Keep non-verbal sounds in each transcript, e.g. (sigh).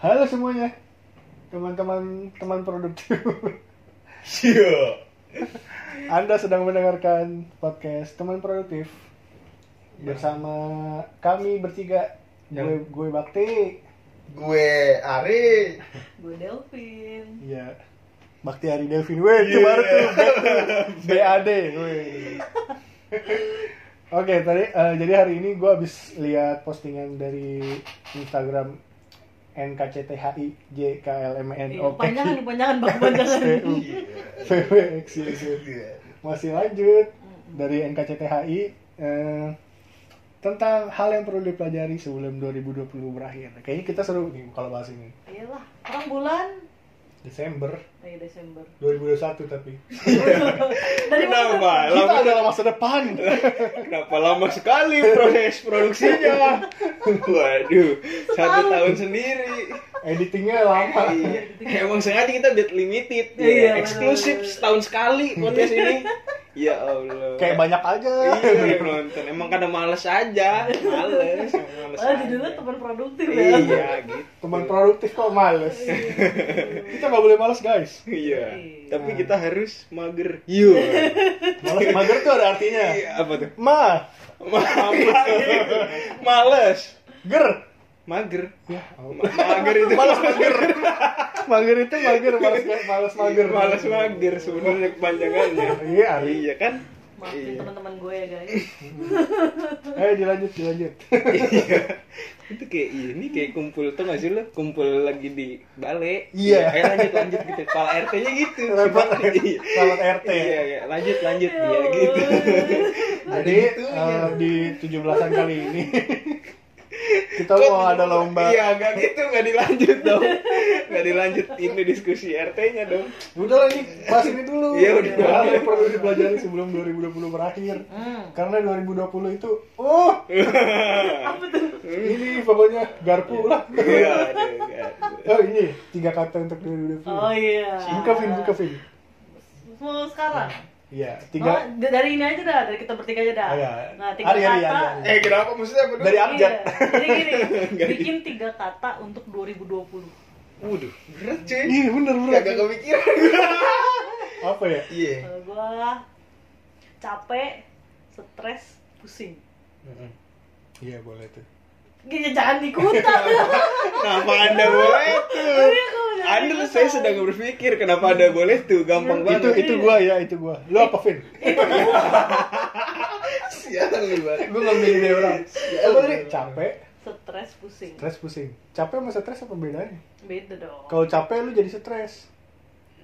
Halo semuanya, teman-teman teman produktif. (laughs) Iya. Anda sedang mendengarkan podcast teman produktif bersama kami bertiga. Gue, gue Bakti, Gue Ari. Gue Delvin. ya Bakti Hari Devin, weh itu baru tuh (laughs) BAD. Oke, tadi eh, jadi hari ini gue habis lihat postingan dari Instagram NKCTHI JKLMN Iya, panjangan panjangan bang, (laughs) panjangan. (laughs) VWX masih lanjut. Dari NKCTHI eh, tentang hal yang perlu dipelajari sebelum 2020 berakhir. Kayaknya kita seru nih kalau bahas ini. Iyalah, orang bulan. Desember eh Desember. 2021 tapi. (laughs) Dari Kenapa? Kita Lama, adalah masa depan. (laughs) kenapa lama sekali proses produksinya? (laughs) Waduh, satu tahun sendiri. Editingnya lama. Iya. Emang sengaja kita dead limited, Iya, eksklusif setahun sekali podcast ini. Ya Allah. Kayak banyak aja. Iya yang nonton. Emang kadang males aja, males. emang males Padahal judulnya teman produktif ya. Iya gitu. Teman produktif kok males. kita nggak boleh males guys. Iya. Iya. Tapi kita harus mager. Iya. (laughs) Males mager tuh ada artinya. Iya, apa tuh? Ma, Males. ger. Mager. Ya, Ma- Mager itu Males mager. mager itu mager, males males mager. Males mager sebenarnya kepanjangannya. Iya. Iya kan? Maafin Iya. teman-teman gue ya guys. (laughs) Ayo dilanjut, dilanjut. Iya. Itu kayak ini kayak kumpul tuh gak sih lo? Kumpul lagi di balai. Iya. Ayo lanjut lanjut gitu. Kepala RT-nya gitu. Rapat Iya. RT. Iya, iya. lanjut lanjut Ya iya gitu. Jadi eh, di 17-an kali ini (laughs) kita Kok- mau ada lomba. Iya, gak gitu, gak dilanjut dong. Gak dilanjut ini diskusi RT-nya dong. Udah lah ini, bahas ini dulu. Iya, udah. Hal yang perlu dipelajari sebelum 2020 berakhir. Hmm. Karena 2020 itu, oh, ini pokoknya garpu lah. Iya, aduh, aduh. Oh ini tiga kata untuk 2020. Oh iya. Buka Vin, buka Vin. Mau sekarang? Iya, Oh, tiga d- dari ini aja dah, dari kita bertiga aja dah. Oh, iya. Nah, tiga Ari, Ari, kata. Ari, Ari. Eh, kenapa maksudnya apa dari abjad. Iya. Jadi gini, (laughs) bikin tiga kata untuk 2020. Waduh, berat cuy. Iya bener bener. Kagak kepikiran. (laughs) Apa ya? Iya. Kalau gua capek, stres, pusing. Iya boleh tuh. Gini jangan ikutan. (laughs) Kenapa anda boleh tuh? Anda saya sedang berpikir kenapa anda boleh tuh gampang Itu banget. itu gua ya itu gua. Lu apa Vin? Sialan lu banget. Gua (laughs) milih dari orang. Apa tadi? Capek, stres, pusing. stres pusing. Capek sama stres apa bedanya? Beda dong. Kalau capek lu jadi stres.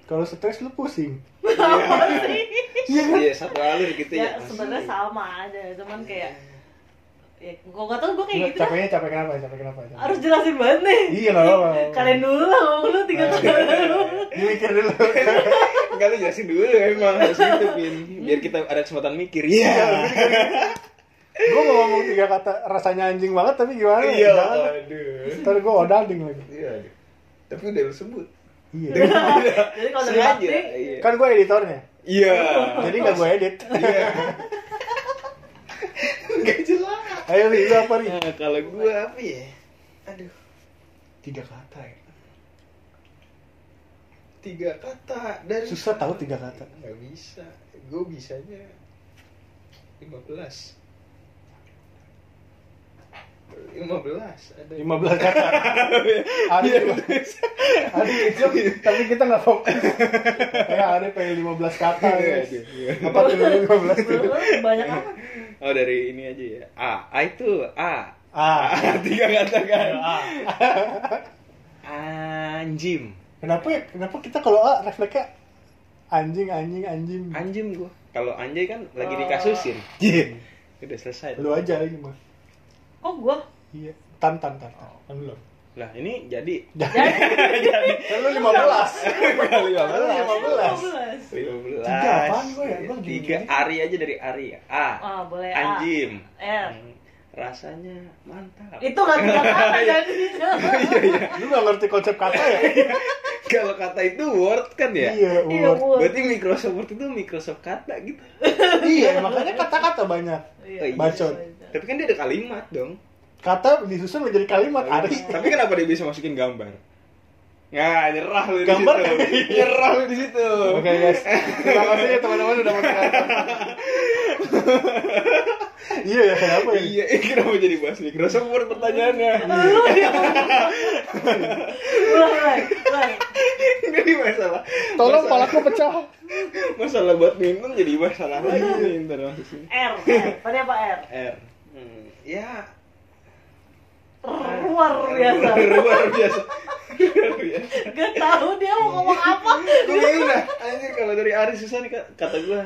Kalau stres lu pusing. (laughs) Iya? Iya satu alur gitu ya. ya sebenarnya sama aja, cuman kayak ya gua nggak tahu gua kayak Nggak, gitu capeknya capek kenapa? Capek kenapa? Capek. harus jelasin banget nih Iya nggak (laughs) apa-apa. kalian dulu lah ngomong lu tiga kata Ini mikir dulu. (laughs) Enggak lu jelasin dulu emang harus gitu Pin. Biar kita ada kesempatan mikir. Iya. Gua mau ngomong tiga kata rasanya anjing banget tapi gimana? Iya. Jangan. Aduh. Ntar gua odading lagi. Iya. Tapi udah lu sebut. Iya. (laughs) jadi kalau Iya. Kan gua editornya. Iya. Jadi nggak gua edit. Iya. Gak jelas. Ayo lu apa Ri? Nah, kalau gua apa ya? Aduh. Tiga kata ya. Tiga kata dari Susah tahu tiga kata. Gak bisa. Gue bisanya 15. 15 ada 15 kata. (laughs) Ada ada kecil, tapi kita nggak fokus. Kayak ada pengen 15 kata. Iya, guys. iya, iya. Apa tuh 15 tuh? Lu banyak apa Oh dari ini aja ya. A, A itu A. Ah. Tiga kata kan. Ah. Anjim. Kenapa ya? Kenapa kita kalau A refleksnya anjing anjing anjing. Anjim gua. Kalau anjay kan lagi Oh. dikasusin. Iya. Udah selesai. Lu aja ini mah. Kok gua Iya. Tan tan tan. tan. Kan belum. Lah ini jadi Jadi kan lu 15. kali Lu 15. 15 15. Tiga apaan gua ya? Gua lagi Tiga. Ari aja dari Ari ya. A. ah boleh A Anjim. R Hmm, Rasanya mantap. itu nggak tiga kata (laughs) jadi (laughs) Iya iya. Lu gak ngerti konsep kata ya? Kalau kata itu word kan ya? Iya, Iya, word. Word. Berarti Microsoft Word itu Microsoft kata gitu. Iya, makanya kata-kata banyak. Iya, Oh, iya. Bacot. Tapi kan dia ada kalimat dong. kata disusun menjadi kalimat Aris Tapi kenapa dia bisa masukin gambar? Ya, nyerah lu di Gambar situ. kan? (laughs) Nyerah lu di situ. Oke guys, terima kasih ya teman-teman udah mendengarkan. (laughs) iya ya kenapa ya? Iya, eh, (laughs) kenapa jadi bahas Microsoft Word pertanyaannya? Lu dia Ulang, ulang, ulang. Jadi masalah. Tolong palaku pecah. masalah badminton jadi masalah lagi nih ntar. R, R. Tadi apa R? R. Hmm, ya. Luar biasa. (laughs) Luar biasa. Luar biasa. Gak tahu dia mau ngomong apa. (laughs) Gue bingung dah. Anjir kalau dari Ari susah nih Kak. kata gue.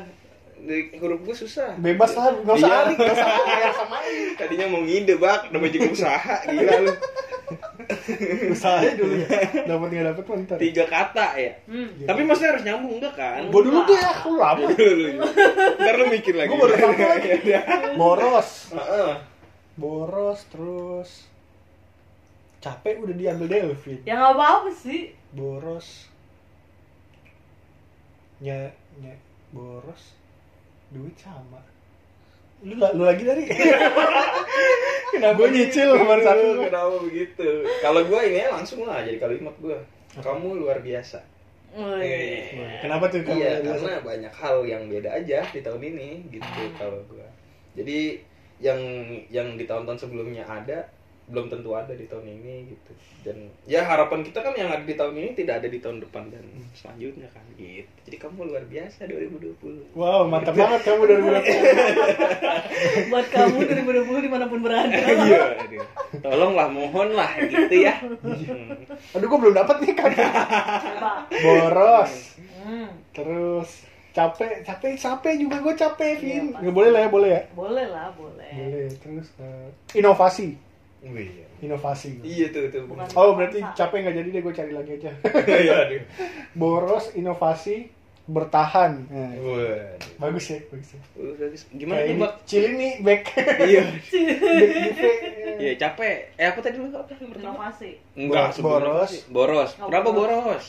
Dari huruf gue susah. Bebas lah, nggak usah Iya. Arik, nggak usah kayak sama Arik. Tadinya mau ngide bak, namanya juga usaha, gila lu. Usaha aja dulu ya. Dapat nggak dapat ntar. Tiga kata ya. Hmm. Tapi maksudnya harus nyambung enggak kan? Gua dulu tuh ya, aku lama. Dulu. Ntar lu mikir lagi. Gua baru satu lagi. (laughs) Ya udah. Boros, Heeh. boros terus capek udah diambil Delvin. Ya nggak apa-apa sih. Boros, nya, nya, boros, duit sama. Lu, lu lagi dari? (laughs) Kenapa Gua nyicil nomor satu. Kenapa begitu? Kalau gua ini langsung lah jadi kalimat gua. Kamu luar biasa. Wih. Kenapa tuh kamu Iya, biasa? karena banyak hal yang beda aja di tahun ini gitu kalau gua. Jadi yang yang di tahun-tahun sebelumnya ada belum tentu ada di tahun ini gitu. Dan ya harapan kita kan yang ada di tahun ini tidak ada di tahun depan dan selanjutnya kan gitu. Jadi kamu luar biasa 2020. Wow, mantap banget kamu dari berapa? (laughs) Buat kamu 2020 di mana pun berada. Iya, aduh. Tolonglah mohonlah gitu ya. Hmm. Aduh, gua belum dapat nih kan. Boros, Hmm. terus capek, capek, capek juga gue capek, Vin. Iya, pasti. Nggak boleh lah ya, boleh ya. Boleh lah, boleh. Boleh. Terus eh, inovasi, Wih. inovasi. Iya tuh tuh. Bukan. Oh, berarti capek nggak jadi deh, gue cari lagi aja. (laughs) Iya, aduh. Boros, inovasi, bertahan. Nah, Waduh. bagus ya, bagus ya. Bagus. Gimana Kayak ini, Bak? Cilin nih, back. Iya. (laughs) Iya, capek. Eh, apa tadi lu apa? Inovasi. Enggak, Boros. Boros. Oh, Kenapa boros.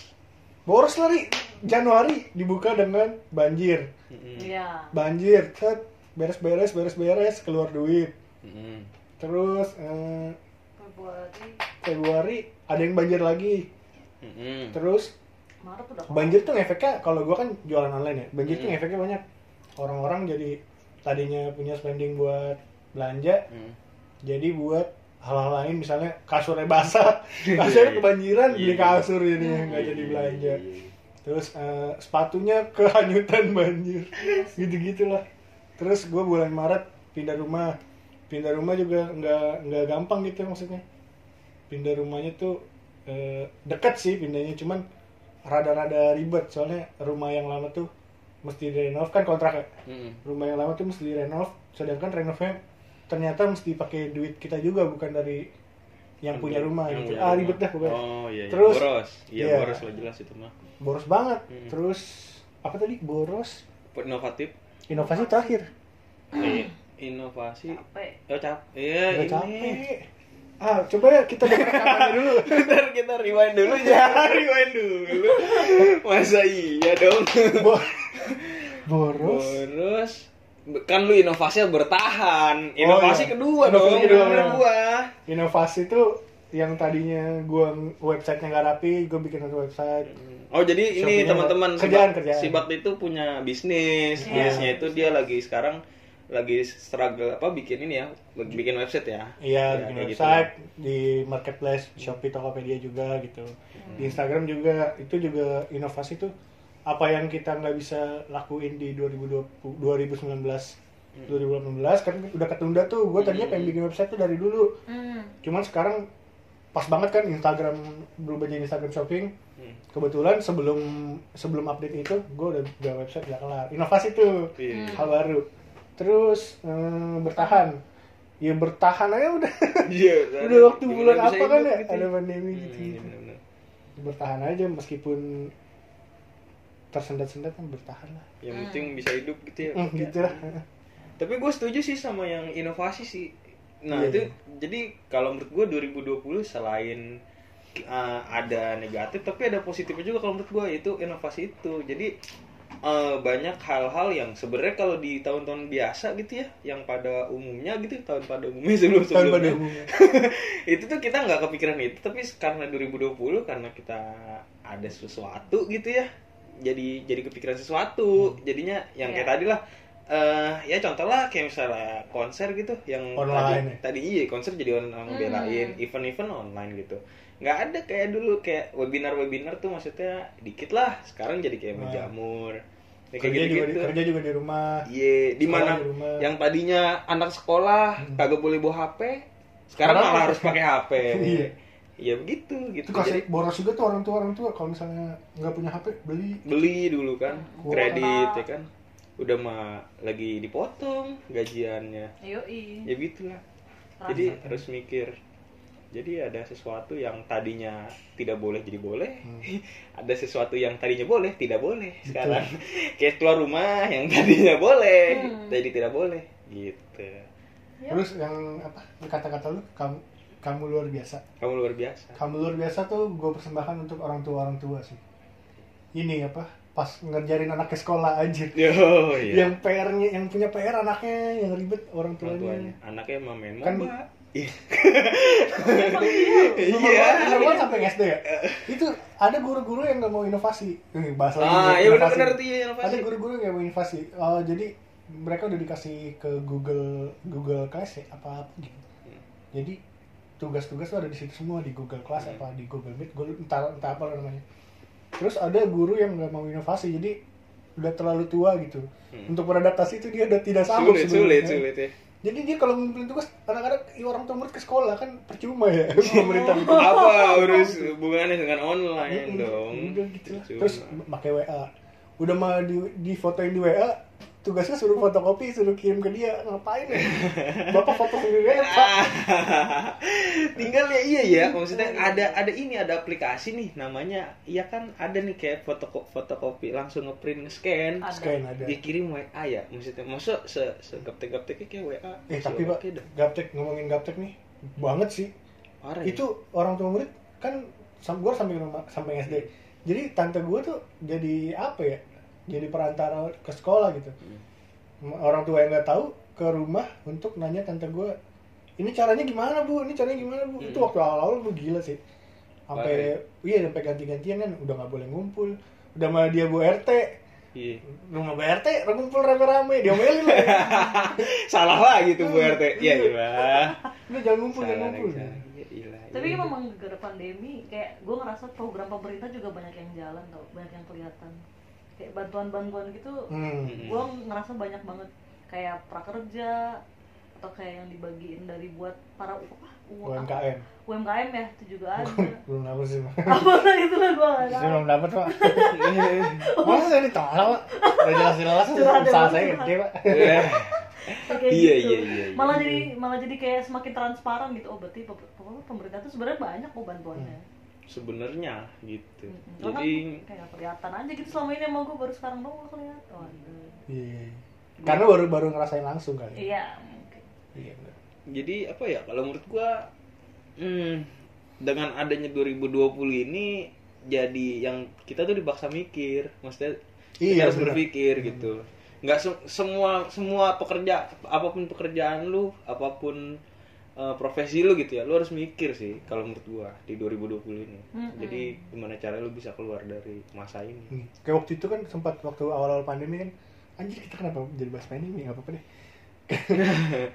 boros? Lari. Januari dibuka dengan banjir. Iya. Banjir, set, beres-beres, beres-beres, keluar duit. Mm-mm. Terus eh, Februari, Februari ada yang banjir lagi. Mm-mm. Terus Maret udah banjir tuh efeknya kalau gua kan jualan online ya. Banjir tuh Hmm. efeknya banyak. Orang-orang jadi tadinya punya spending buat belanja, Mm. jadi buat hal-hal lain misalnya kasurnya basah, (laughs) kasurnya iya. kebanjiran beli iya. kasur ini nggak Iya, jadi iya, belanja. Terus eh, sepatunya kehanyutan banjir, sih. gitu-gitulah. Terus gua bulan Maret pindah rumah, pindah rumah juga nggak nggak gampang gitu maksudnya. Pindah rumahnya tuh eh, dekat sih pindahnya, cuman rada-rada ribet soalnya rumah yang lama tuh mesti direnov kan kontrak ya. Mm-mm. rumah yang lama tuh mesti direnov sedangkan renovnya ternyata mesti pakai duit kita juga bukan dari yang punya rumah Yang gitu punya ah rumah. ribet dah pokoknya Oh, iya, iya. Terus- boros. Iya, iya. boros lah jelas itu mah. boros banget Hmm. terus apa tadi boros Inovatif. inovasi terakhir Iya. Inovasi. capek. Oh, cap. Iya, ini. capek ah coba ya kita dengar rekamannya dulu (laughs) Ntar kita rewind dulu ya, (laughs) rewind dulu. Masa iya dong. Bo- boros Boros. Kan lu inovasinya bertahan. Inovasi iya. kedua Inovasi dong. kedua, bener. gua. inovasi tuh yang tadinya gua websitenya nggak rapi gua bikin satu website Oh jadi ini teman-teman si kerjaan, Bak- kerjaan. si Bak itu punya bisnis, Iya. bisnisnya itu dia lagi sekarang lagi struggle apa bikin ini ya, bikin website ya. Iya, Ya, bikin gitu. website di marketplace Shopee, Tokopedia juga gitu. Di Instagram juga itu juga inovasi tuh apa yang kita nggak bisa lakuin di 2020 2019 2018 kan udah ketunda tuh. Gue tadinya pengen bikin website tuh dari dulu. Hmm. Cuman sekarang pas banget kan Instagram berubah jadi Instagram shopping. Hmm. Kebetulan sebelum sebelum update itu gue udah udah website udah kelar. Inovasi tuh Iya. hal baru. Terus eh, bertahan. Ya bertahan aja udah. Iya. (laughs) udah waktu Gimana bulan apa kan ya gitu ada pandemi Hmm, gitu, iya gitu. bener-bener. bertahan aja meskipun tersendat-sendat kan bertahan lah Yang penting bisa hidup gitu ya. Hmm, gitu lah Tapi gue setuju sih sama yang inovasi sih. Nah Iya, itu jadi kalau menurut gue 2020 selain uh, ada negatif tapi ada positifnya juga kalau menurut gue itu inovasi itu. Jadi eh, banyak hal-hal yang sebenarnya kalau di tahun-tahun biasa gitu ya yang pada umumnya gitu tahun pada umumnya (laughs) sebelum Tahun pada sebelumnya umumnya. (laughs) itu tuh kita nggak kepikiran itu tapi karena 2020 karena kita ada sesuatu gitu ya jadi jadi kepikiran sesuatu jadinya yang kayak Iya. tadi lah eh ya contoh lah kayak misalnya konser gitu yang Online tadi, tadi iya konser jadi orang Hmm. belain event-event online gitu nggak ada kayak dulu kayak webinar-webinar tuh maksudnya dikit lah sekarang jadi kayak Wah. menjamur Ya, kerja kayak juga di, gitu-gitu kerja juga di rumah. Iya, di mana di rumah. yang tadinya anak sekolah kagak boleh bawa HP, sekarang Sekarang malah harus pakai HP. (laughs) Iya. Iya begitu gitu. Itu kasih Jadi boros juga tuh orang tua orang tua kalau misalnya nggak punya HP beli. beli dulu kan, Kuota. kredit ya kan. Udah mah lagi dipotong gajiannya. Yoi. Ya gitulah. Jadi harus mikir. Jadi ada sesuatu yang tadinya tidak boleh jadi boleh. (laughs) ada sesuatu yang tadinya boleh tidak boleh sekarang. (laughs) Kayak keluar rumah yang (laughs) tadinya boleh Hmm. jadi tidak boleh gitu. Yuk. Terus yang apa kata-kata lu kamu kamu luar biasa. Kamu luar biasa. Kamu luar biasa tuh gue persembahkan untuk orang tua orang tua sih. Ini apa? Pas ngerjarin anaknya sekolah anjir. Yo, iya. Yang PR-nya yang punya PR anaknya yang ribet orang Orang tuanya. tuanya. Anaknya emang main Kan-. Iya. Iya. Iya. Nomor sampai SD ya. Itu ada guru-guru yang nggak mau inovasi. Bahas lagi Ah, iya benar-benar tuh iya, inovasi. Ada guru-guru yang mau inovasi. Oh, jadi mereka udah dikasih ke Google Google Class ya apa apa gitu. Hmm. Jadi tugas-tugas tuh ada di situ semua di Google Class Hmm. apa di Google Meet, gue entah entah apa namanya. Terus ada guru yang nggak mau inovasi, jadi udah terlalu tua gitu. Hmm. Untuk beradaptasi itu dia udah tidak sanggup Sulit, sulit, sebenarnya. sulit ya. Jadi dia kalau ngumpulin tugas kadang-kadang ya orang tua murid ke sekolah kan percuma ya (laughs) pemerintah itu. Apa urus hubungannya dengan online dong? gitu. Terus pakai WA. Udah mah di, di fotoin di WA, tugasnya suruh fotokopi, suruh kirim ke dia. Ngapain ya? Bapak foto sendiri aja, Pak. (laughs) Tinggal ya iya ya, maksudnya ada ada ini ada aplikasi nih namanya iya kan ada nih kayak foto fotokopi langsung ngeprint scan Ada. Scan ada. dikirim WA ya maksudnya maksud se se gaptek gapteknya kayak WA Eh tapi Pak, gaptek ngomongin gaptek nih, banget sih. Parah ya? Itu orang tua murid kan sam gua sampai rumah sampai SD. Jadi tante gua tuh jadi apa ya? Jadi perantara ke sekolah gitu. Hmm. Orang tua yang nggak tahu ke rumah untuk nanya tante gua, ini caranya gimana bu? Ini caranya gimana bu? Itu Hmm. waktu awal-awal gue gila sih. Sampai Parah iya sampai ganti-gantian kan udah nggak boleh ngumpul. Udah mah dia bu RT, Iya. rumah bu RT ngumpul rame-rame, diomelin lah. (laughs) Salah lagi tuh Bu RT. Iya, iya. Udah jangan ngumpul, jangan ngumpul. salah. Iya, iya. Tapi memang gara pandemi kayak gue ngerasa program pemerintah juga banyak yang jalan tau, banyak yang kelihatan. Kayak bantuan-bantuan gitu, Hmm. gue ngerasa banyak banget kayak prakerja atau kayak yang dibagiin dari buat para apa, UMKM. UMKM ya itu juga ada. (laughs) Belum dapet sih, Pak. apa itu lah gue tahu. belum dapet, Pak. (laughs) Masa saya ditolak, Pak? Udah jelas-jelas Curhat ya, usaha saya gede, Pak. Iya. Kayak Iya, gitu. iya, iya, iya. Malah jadi malah jadi kayak semakin transparan gitu. Oh berarti pe- pe- pemerintah tuh sebenarnya banyak kok bantuannya. Sebenarnya gitu. Mm-mm. Cuma Jadi kan kayak kelihatan aja gitu selama ini emang gue baru sekarang doang kelihatan. Waduh. Iya. Karena baru baru ngerasain langsung kali. Iya mungkin. Iya, bener. jadi apa ya kalau menurut gua hmm, dengan adanya 2020 ini jadi yang kita tuh dipaksa mikir maksudnya kita Iya, harus bener. berpikir gitu nggak se- semua semua pekerja apa pun pekerjaan lu apa pun eh, profesi lu gitu ya lu harus mikir sih kalau menurut gua di 2020 ini Mm-mm. jadi gimana cara lu bisa keluar dari masa ini Hmm. Kayak waktu itu kan sempat waktu awal-awal pandemi kan anjir kita kenapa jadi bahas pandemi nggak apa-apa deh. (laughs)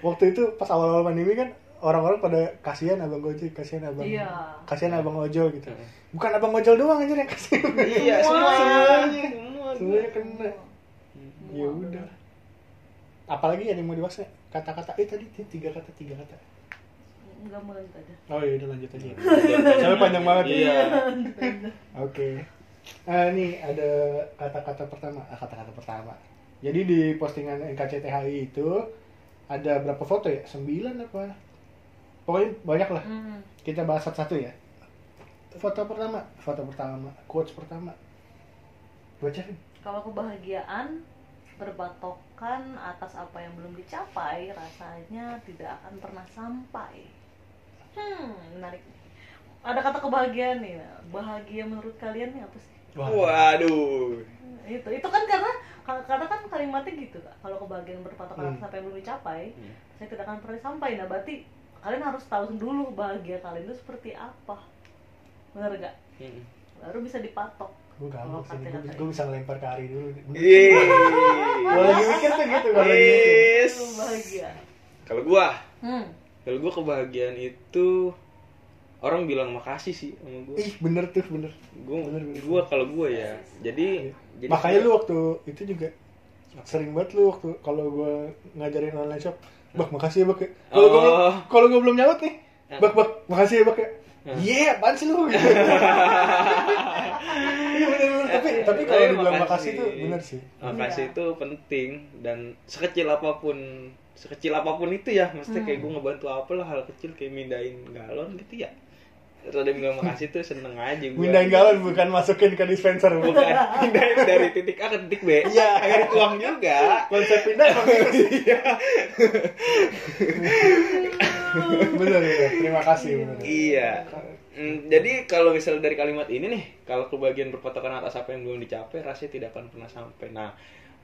waktu itu pas awal-awal pandemi kan orang-orang pada kasihan abang gojek, kasihan abang, Iya. kasihan abang ojol gitu. Bukan abang ojol doang anjir yang kasihan. iya Semua. semuanya semua Semuanya kena. Ya udah. Apalagi yang mau dibahas nih? kata-kata eh tadi tiga kata tiga kata. Enggak mau lanjut aja. Oh iya udah (laughs) lanjut aja. Soalnya panjang banget. iya (laughs) Oke. Ah, nih ada kata-kata pertama, ah, kata-kata pertama. Jadi di postingan NKCTHI itu ada berapa foto ya? Sembilan apa? Pokoknya banyak lah. Hmm. Kita bahas satu-satu ya. Foto pertama, foto pertama, quotes pertama. Baca Vin. Kalau kebahagiaan berbatokan atas apa yang belum dicapai, rasanya tidak akan pernah sampai. Hmm, menarik. Ada kata kebahagiaan nih. Bahagia menurut kalian nih apa sih? Waduh. itu itu kan karena karena kan kalimatnya gitu kak kalau kebahagiaan berpatokan Hmm. atas apa yang belum dicapai Hmm. saya tidak akan pernah sampai nah berarti kalian harus tahu dulu bahagia kalian itu seperti apa bener gak Hmm. baru bisa dipatok gue gampang Kalau sih kata-kata gue bisa ngelempar ke Ari dulu Yeay. kalau lagi mikir tuh gitu kalau lagi mikir Yes. Kalau gua, hmm. kalau gua kebahagiaan itu orang bilang makasih sih sama gua. ih bener tuh bener Gua, bener, bener. gua kalau gua ya. Jadi, jadi makanya lu waktu itu juga sering banget lu waktu kalau gue ngajarin online shop bak makasih ya bak ya kalau gue belum Oh. kalau gue belum nyaut nih bak bak makasih ya bak ya Hmm. iya apaan sih lu gitu. (laughs) iya bener bener tapi tapi kalau Tapi dibilang makasih. makasih tuh bener sih makasih Iya. itu penting dan sekecil apa pun sekecil apa pun itu ya maksudnya kayak Hmm. gue ngebantu apa lah hal kecil kayak mindahin galon gitu ya terus ada yang bilang makasih tuh seneng aja gue mindahin galon bukan masukin ke dispenser bukan pindahin dari titik A ke titik B Iya. agar dituang juga konsep pindah emang gitu sih (laughs) bener ya terima kasih bener iya. Hmm, jadi kalau misalnya dari kalimat ini nih kalau kebagian berpatokan atas apa yang belum dicapai rasanya tidak akan pernah sampai. Nah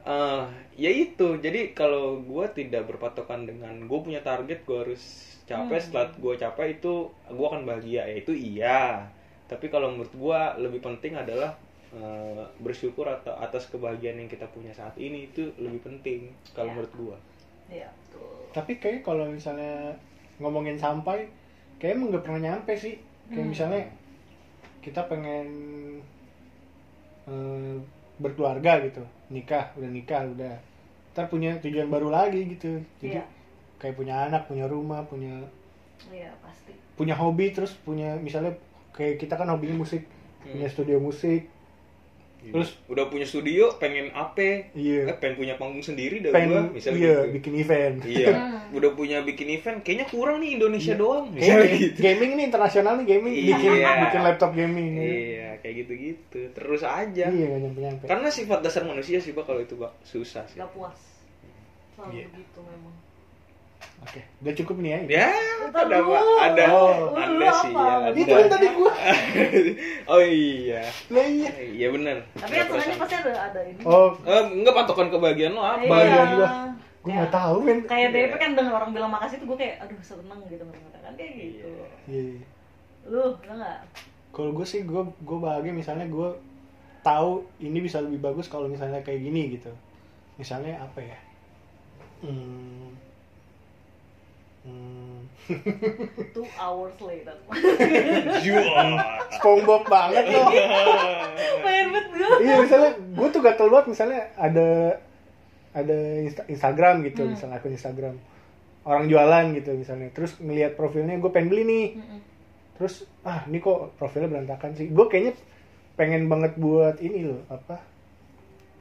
eh ya itu. Jadi kalau gue tidak berpatokan dengan gue punya target gue harus capai Hmm. setelah gue capai itu gue akan bahagia. Ya itu iya. Tapi kalau menurut gue lebih penting adalah eh, bersyukur atau atas kebahagiaan yang kita punya saat ini. Itu lebih penting kalau Ya. menurut gue iya betul. Tapi kayak kalau misalnya ngomongin sampai kayak emang nggak pernah nyampe sih. Kayak Hmm. misalnya kita pengen eh, berkeluarga gitu. Nikah udah nikah udah. Ntar punya tujuan baru lagi gitu. Jadi Iya. kayak punya anak punya rumah punya iya pasti. punya hobi terus punya misalnya kayak kita kan hobinya musik. Hmm. punya studio musik Terus- udah punya studio pengen apa iya. eh, pengen punya panggung sendiri dah pengen gua misalnya iya gitu. bikin event. Iya. (laughs) Hmm. udah punya bikin event kayaknya kurang nih Indonesia Iya. doang misalnya ga- gitu. gaming nih internasional nih gaming bikin Iya. bikin laptop gaming iya kayak gitu gitu terus aja. Iya nggak nyampe nyampe karena sifat dasar manusia sih pak kalau itu pak susah sih. Gak puas. Selalu Iya. begitu memang oke udah cukup nih ya ya ada pak ada Oh. ada Lu sih apa? ya ada. itu kan tadi gua (laughs) oh iya lah iya iya benar tapi yang tengahnya pasti ada ada ini oh Eh, enggak patokan kebahagiaan lo apa Bahagian Iya. gua. gue nggak tahu men kayak Iya. DP kan denger orang bilang makasih tuh gue kayak aduh seneng gitu ternyata kan kayak gitu Iya. Iya. lu lu nggak kalau gue sih gue gue bahagia misalnya gue tahu ini bisa lebih bagus kalau misalnya kayak gini gitu misalnya apa ya hmm, hmm, two hours later. Jual. SpongeBob banget loh pengen banget gue iya misalnya gue tuh gatel banget misalnya ada ada Insta- Instagram gitu Hmm. misalnya akun Instagram. Orang jualan gitu misalnya. Terus ngelihat profilnya gue pengen beli nih. Terus ah ini kok profilnya berantakan sih. Gue kayaknya pengen banget buat ini loh apa?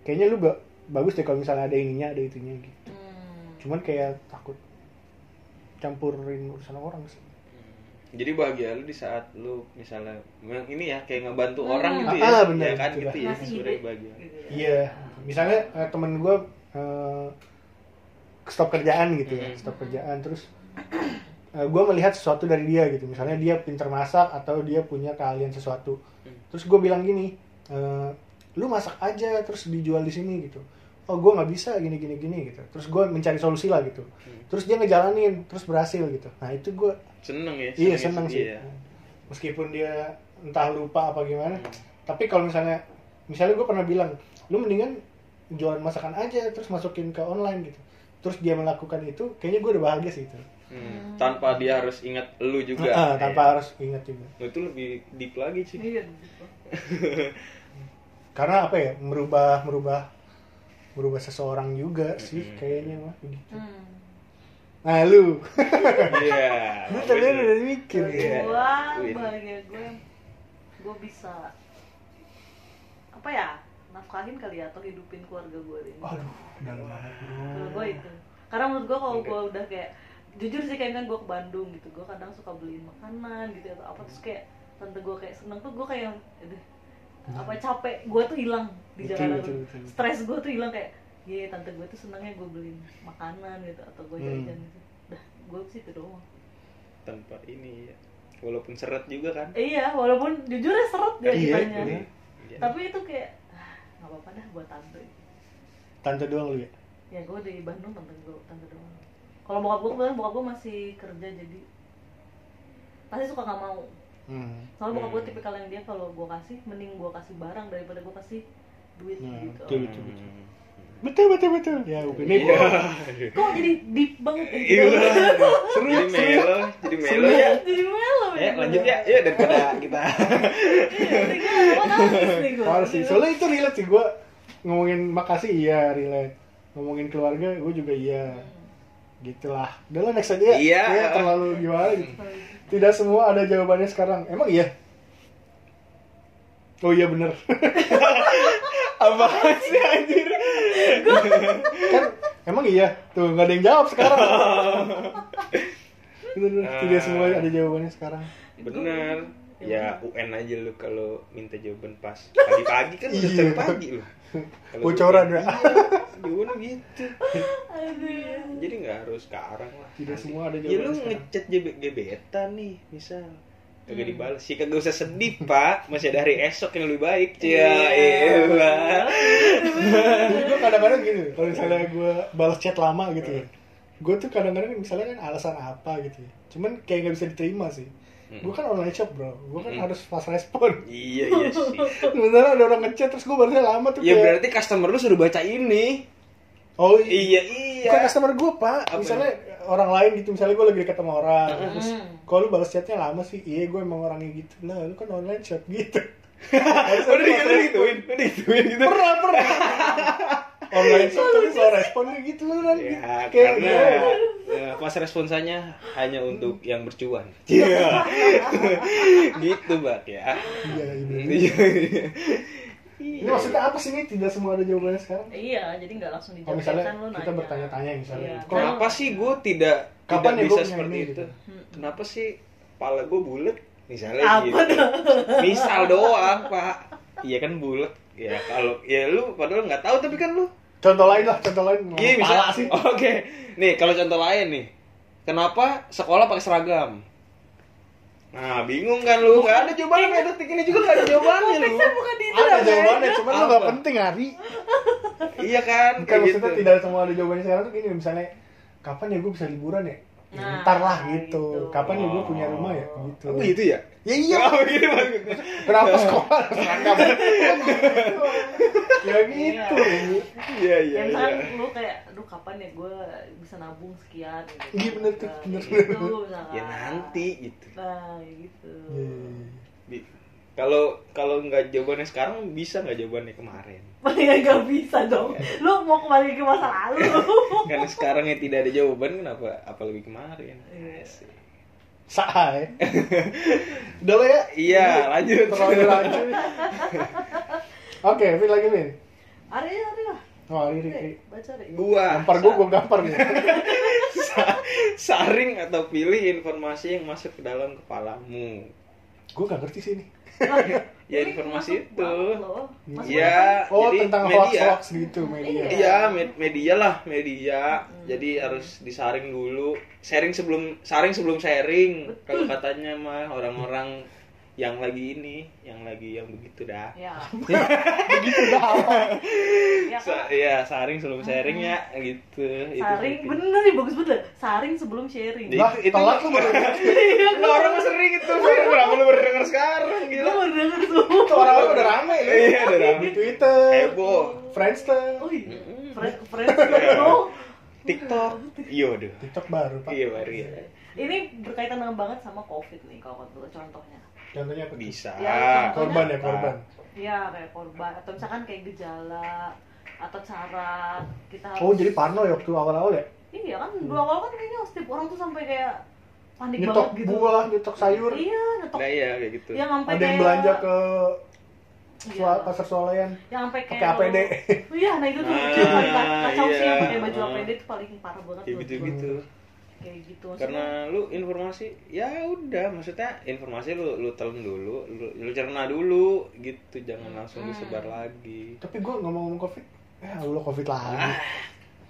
Kayaknya lu gak bagus deh kalau misalnya ada ininya ada itunya gitu. Hmm. cuman kayak takut campurin urusan orang sih Jadi bahagia lu di saat lu misalnya memang ini ya kayak ngebantu Hmm. orang gitu ya. Ah, bener. Ya kan Gitu gitu ya. Sebenarnya bahagia. Gitu ya. iya misalnya eh, temen gue eh, stop kerjaan gitu ya Hmm. stop kerjaan terus gue melihat sesuatu dari dia gitu misalnya dia pinter masak atau dia punya keahlian sesuatu Hmm. terus gue bilang gini eh, lu masak aja terus dijual di sini gitu oh gue nggak bisa gini gini gini gitu terus gue mencari solusi lah gitu Hmm. terus dia ngejalanin terus berhasil gitu nah itu gue Seneng ya. iya seneng seneng sih dia. meskipun dia entah lupa apa gimana Hmm. tapi kalau misalnya misalnya gue pernah bilang lu mendingan jualan masakan aja terus masukin ke online gitu terus dia melakukan itu kayaknya gue udah bahagia sih itu Hmm. Tanpa dia harus ingat lu juga. Ah, tanpa Iya. harus ingat juga Lu itu lebih deep lagi sih. Iya, gitu. (laughs) karena apa ya merubah merubah merubah seseorang juga sih Hmm. kayaknya mah begitu Hmm. nah lu Iya. (laughs) lu tadi udah mikir Iya. ya Gua Win. bahagia gue gue bisa apa ya nafkahin kali ya atau hidupin keluarga gue ini. aduh dalam banget Kalau bro gue itu. Karena menurut gue kalau gue udah kayak jujur sih kayak kan gue ke Bandung gitu, gue kadang suka beliin makanan gitu atau apa terus kayak tante gue kayak seneng tuh gue kayak aduh, apa capek gue tuh hilang di Betul, betul, betul. stres gue tuh hilang kayak iya tante gue tuh senengnya gue beliin makanan gitu atau gue Hmm. jajan gitu dah gue sih itu doang Tanpa ini ya. Walaupun seret juga kan. iya walaupun jujur ya seret ya Iya, kitanya iya. Iya. tapi itu kayak ah, nggak apa-apa dah buat tante Tante doang lu ya? ya gue di Bandung tante gue tante doang kalau bokap gue kebetulan bokap gue masih kerja jadi pasti suka nggak mau Hmm. soalnya bokap gue Hmm. tipikal yang dia kalau gue kasih mending gue kasih barang daripada gue kasih duit Nah, gitu betul, betul, betul. Hmm. Betul, betul, betul. Ya, bukan ini. Iya. kok jadi deep banget ya Iya. Seru, Jadi seru. melo, jadi melo ya. jadi melo Ya, lanjut ya. Ya daripada kita. iya gue Parah sih. Soalnya itu relate sih gue ngomongin makasih iya relate. Ngomongin keluarga gue juga iya. Gitulah. Udah lah next aja ya. Iya. Kayak terlalu gimana gitu. Tidak semua ada jawabannya sekarang. Emang iya? Oh iya bener. (laughs) Apa sih anjir? kan emang iya. Tuh nggak ada yang jawab sekarang. (laughs) Tidak semua ada jawabannya sekarang. Bener. Ya UN aja lu kalau minta jawaban pas pagi-pagi kan udah Iya. pagi lu. (laughs) Bocoran ya. Jawabannya gitu. aduh Jadi nggak harus sekarang lah. Tidak Nanti. semua ada Ya lu jawaban ngechat gebetan nih, misal. Kagak Hmm. dibalas sih, kagak usah sedih pak Masih ada hari esok yang lebih baik Cia, Iya. iya gue kadang-kadang gini kalau misalnya gue balas chat lama gitu ya gue tuh kadang-kadang misalnya kan alasan apa gitu ya cuman kayak nggak bisa diterima sih gue kan online shop bro. Gue kan Mm. harus fast respon. Iya, iya sih. (laughs) Sementara ada orang ngechat terus gue balasnya lama tuh Ya kayak berarti customer lu suruh baca ini. Oh Iya, iya. bukan customer gue pak. Apa? misalnya orang lain gitu misalnya gue lagi deket sama orang terus Hmm. kalau lu balas chatnya lama sih? Iya gue emang orangnya gitu. Lah lu kan online shop gitu. (laughs) Udah gitu, udah gituin, udah gituin gitu pernah pernah (laughs) online shop tapi soal responnya gitu kan Ya, kayak karena ya, pas responsanya hanya untuk yang bercuan Iya (laughs) Gitu, Bak, ya iya iya Iya Ini maksudnya apa sih nih? Tidak semua ada jawabannya sekarang. iya jadi nggak langsung Kalau dijawab misalnya kan lu kita bertanya-tanya misalnya, Iya. kok Kenapa sih gue tidak Kapan tidak ya bisa seperti ini, itu? gitu? Hmm. Kenapa sih kepala gue bulat? Misalnya Apa gitu. Misal doang, Pak. Iya kan bulat. Ya kalau ya lu padahal nggak tahu tapi kan lu. Contoh lain lah, contoh lain. Iya bisa pala sih. (laughs) Oke. Nih, kalau contoh lain nih. Kenapa sekolah pakai seragam? Nah, bingung kan lu? Gak ada jawabannya detik ini juga gak ada jawabannya lu. Bukan itu Ada jawabannya, cuman lu Apa? penting Ari. Iya kan? Bukan maksudnya gitu. tidak semua ada jawabannya sekarang tuh gini, misalnya kapan ya gue bisa liburan ya? Nah, ntar lah gitu. gitu. Kapan ya gue punya rumah ya? Gitu. Oh, gitu ya? Ya iya. Oh, gitu. Kenapa sekolah harus seragam? (laughs) ya gitu. Iya, iya, ya iya. misalkan lu kayak aduh kapan ya gue bisa nabung sekian gitu. Iya, bener tuh, Nah, bener, bener. gitu. Ya nanti gitu. nah gitu Iya. Kalau kalau nggak jawabannya sekarang bisa nggak jawabannya kemarin? (laughs) ya gak bisa dong lu mau kembali ke masa lalu (laughs) Karena sekarang yang tidak ada jawaban kenapa apalagi kemarin? Iya. Asik. Saai. (laughs) Udah lah ya. Iya, lanjut. Terlalu lanjut. Oke, Vin lagi Vin. Ari Ari lah Oh, Oke, Riri. baca deh Gua Gampar gue, gue gampar nih. sa- saring atau pilih informasi yang masuk ke dalam kepalamu. gue gak ngerti sih ini. (laughs) Ya, informasi masuk itu. Iya, Oh, jadi tentang media. hoax-hoax gitu, media. Iya, med- media lah, media. Jadi harus disaring dulu. Sharing sebelum saring sebelum sharing. Kalau katanya mah orang-orang yang lagi ini, yang lagi yang begitu dah. ya (laughs) (laughs) Begitu dah apa? ya Sa- kan Iya, saring sebelum sharing ya gitu. Itu saring penting. bener nih bagus bener saring sebelum sharing Lah, itu- telat lu baru. Lu (laughs) orang sering itu, Fir. Kenapa lu baru denger sekarang? gue Gila. baru denger tuh Itu orang-orang udah rame ya. Iya, udah rame. Di Twitter, Heboh. Friendster, oh iya Mm-mm. friend friend dong TikTok. Iya, aduh. TikTok baru, Pak. Iya, baru ya. ini berkaitan dengan banget sama covid nih kalau contohnya Contohnya apa? Bisa. Ya, Korban ya, korban. Iya kayak korban atau misalkan kayak gejala atau cara kita harus Oh, jadi parno ya waktu awal-awal ya? iya kan dua awal kan kayaknya setiap orang tuh sampai kayak panik Nyetok banget gitu buah, nyetok sayur. iya nyetok Nah, iya kayak gitu. yang sampai Ada yang kayak- belanja ke Iya. pasar swalayan. yang sampai kayak pakai APD. (laughs) iya nah itu tuh Ah, yang paling kacau sih yang iya. pakai baju. APD itu paling parah banget Ya tuh. gitu-gitu. Kayak gitu Karena lu informasi ya udah maksudnya informasi lu lu telan dulu, lu, lu cerna dulu gitu, jangan langsung Hmm. disebar lagi. Tapi gue ngomong-ngomong covid, eh Allah covid lagi. Ah.